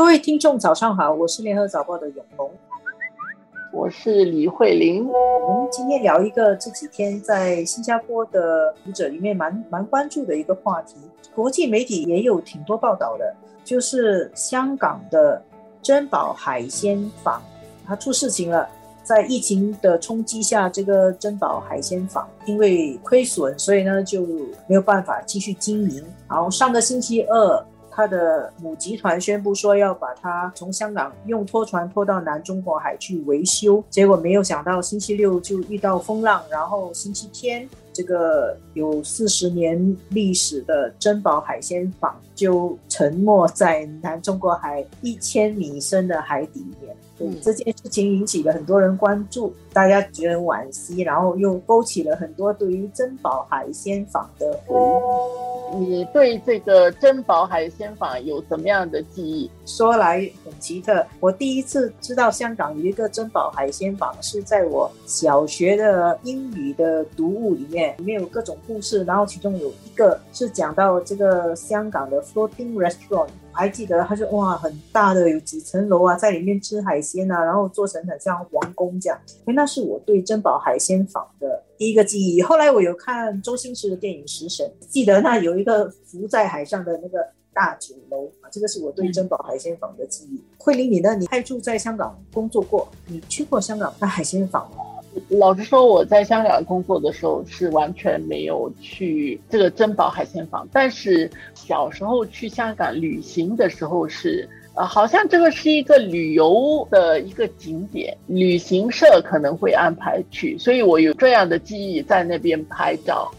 各位听众，早上好，我是联合早报的永龙，我是李慧玲。我们今天聊一个这几天在新加坡的读者里面蛮蛮关注的一个话题，国际媒体也有挺多报道的，就是香港的珍宝海鲜坊，它出事情了。在疫情的冲击下，这个珍宝海鲜坊因为亏损，所以呢就没有办法继续经营。然后上个星期二。他的母集团宣布说要把它从香港用拖船拖到南中国海去维修，结果没有想到星期六就遇到风浪，然后星期天这个有四十年历史的珍宝海鲜坊就沉没在南中国海一千米深的海底面。这件事情引起了很多人关注，大家觉得惋惜，然后又勾起了很多对于珍宝海鲜坊的回忆。你对这个珍宝海鲜坊有什么样的记忆？说来很奇特，我第一次知道香港有一个珍宝海鲜坊，是在我小学的英语的读物里面，里面有各种故事，然后其中有一个是讲到这个香港的 floating restaurant。我还记得，他说哇，很大的，有几层楼啊，在里面吃海鲜啊，然后做成很像皇宫这样。哎，那是我对珍宝海鲜坊的第一个记忆。后来我有看周星驰的电影《食神》，记得那有一个浮在海上的那个大酒楼啊，这个是我对珍宝海鲜坊的记忆。慧玲，你呢？你还住在香港工作过，你去过香港的海鲜坊吗？老实说，我在香港工作的时候是完全没有去这个珍宝海鲜坊。但是小时候去香港旅行的时候是，呃，好像这个是一个旅游的一个景点，旅行社可能会安排去，所以我有这样的记忆，在那边拍照。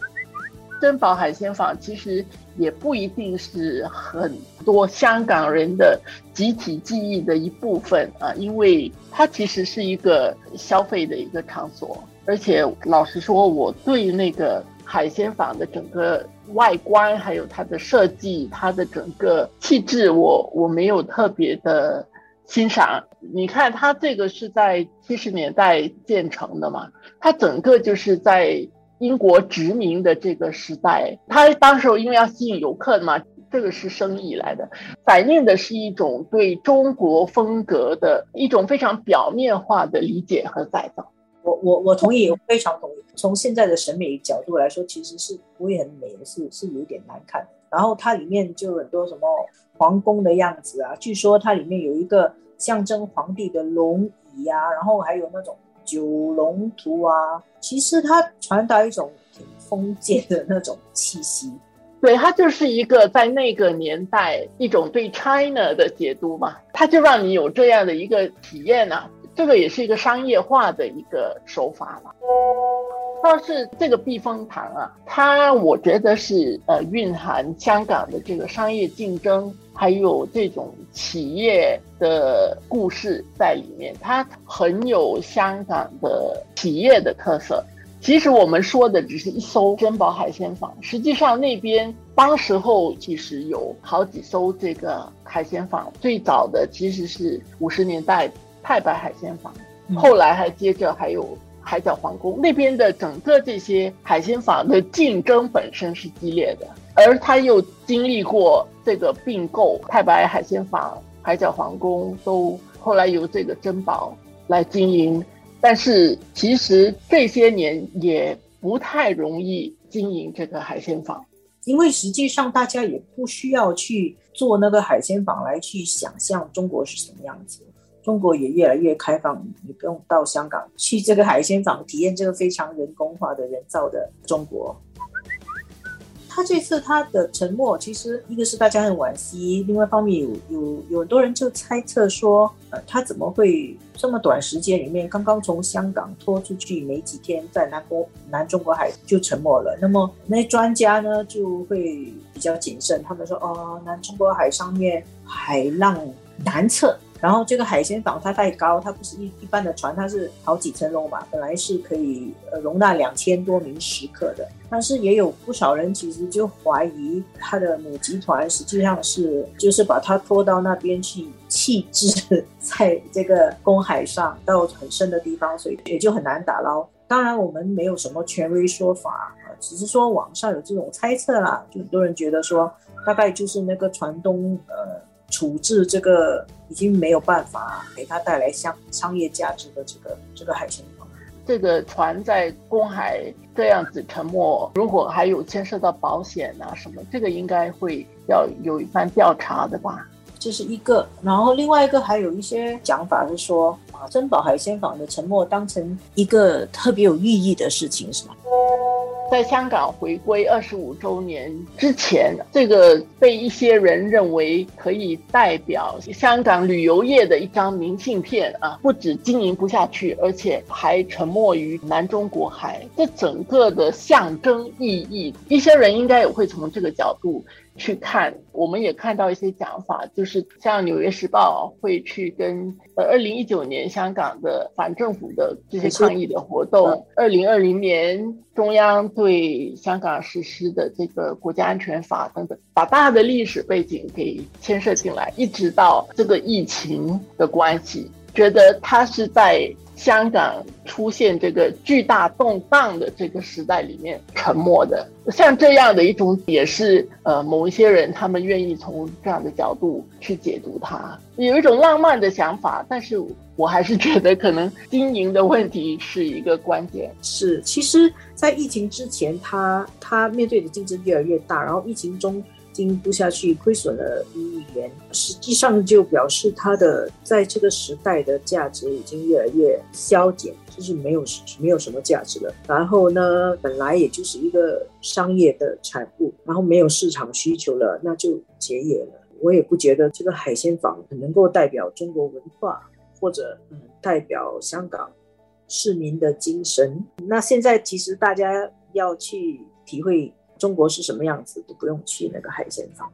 珍宝海鲜坊其实也不一定是很多香港人的集体记忆的一部分啊，因为它其实是一个消费的一个场所，而且老实说，我对那个海鲜坊的整个外观，还有它的设计，它的整个气质，我我没有特别的欣赏。你看，它这个是在七十年代建成的嘛，它整个就是在。英国殖民的这个时代，他当时因为要吸引游客嘛，这个是生意来的，反映的是一种对中国风格的一种非常表面化的理解和改造。我我我同意，非常同意。从现在的审美角度来说，其实是不会很美的，是是有点难看。然后它里面就很多什么皇宫的样子啊，据说它里面有一个象征皇帝的龙椅啊，然后还有那种。九龙图啊，其实它传达一种挺封建的那种气息。对，它就是一个在那个年代一种对 China 的解读嘛，它就让你有这样的一个体验呢。这个也是一个商业化的一个手法了。倒是这个避风塘啊，它我觉得是呃蕴含香港的这个商业竞争。还有这种企业的故事在里面，它很有香港的企业的特色。其实我们说的只是一艘珍宝海鲜坊，实际上那边当时候其实有好几艘这个海鲜坊。最早的其实是五十年代太白海鲜坊，后来还接着还有海角皇宫那边的整个这些海鲜坊的竞争本身是激烈的。而他又经历过这个并购，太白海鲜坊、海角皇宫都后来由这个珍宝来经营，但是其实这些年也不太容易经营这个海鲜坊，因为实际上大家也不需要去做那个海鲜坊来去想象中国是什么样子，中国也越来越开放，你不用到香港去这个海鲜坊体验这个非常人工化的人造的中国。他这次他的沉默，其实一个是大家很惋惜，另外一方面有有有很多人就猜测说，呃，他怎么会这么短时间里面刚刚从香港拖出去没几天，在南国南中国海就沉没了？那么那些专家呢就会比较谨慎，他们说，哦，南中国海上面海浪难测。然后这个海鲜坊它太高，它不是一一般的船，它是好几层楼嘛，本来是可以呃容纳两千多名食客的，但是也有不少人其实就怀疑它的母集团实际上是就是把它拖到那边去弃置在这个公海上到很深的地方，所以也就很难打捞。当然我们没有什么权威说法，只是说网上有这种猜测啦，就很多人觉得说大概就是那个船东呃。处置这个已经没有办法给它带来商商业价值的这个这个海鲜坊。这个船在公海这样子沉没，如果还有牵涉到保险啊什么，这个应该会要有一番调查的吧。这是一个，然后另外一个还有一些讲法是说，把珍宝海鲜坊的沉没当成一个特别有意义的事情，是吗？在香港回归二十五周年之前，这个被一些人认为可以代表香港旅游业的一张明信片啊，不止经营不下去，而且还沉没于南中国海。这整个的象征意义，一些人应该也会从这个角度。去看，我们也看到一些讲法，就是像《纽约时报》会去跟呃，二零一九年香港的反政府的这些抗议的活动，二零二零年中央对香港实施的这个国家安全法等等，把大的历史背景给牵涉进来，一直到这个疫情的关系，觉得它是在。香港出现这个巨大动荡的这个时代里面沉默的，像这样的一种也是呃某一些人他们愿意从这样的角度去解读它，有一种浪漫的想法，但是我还是觉得可能经营的问题是一个关键。是，其实，在疫情之前，他他面对的竞争越来越大，然后疫情中。经营不下去，亏损了一亿元，实际上就表示它的在这个时代的价值已经越来越消减，就是没有没有什么价值了。然后呢，本来也就是一个商业的产物，然后没有市场需求了，那就结业了。我也不觉得这个海鲜坊能够代表中国文化，或者嗯代表香港市民的精神。那现在其实大家要去体会。中国是什么样子都不用去那个海鲜坊。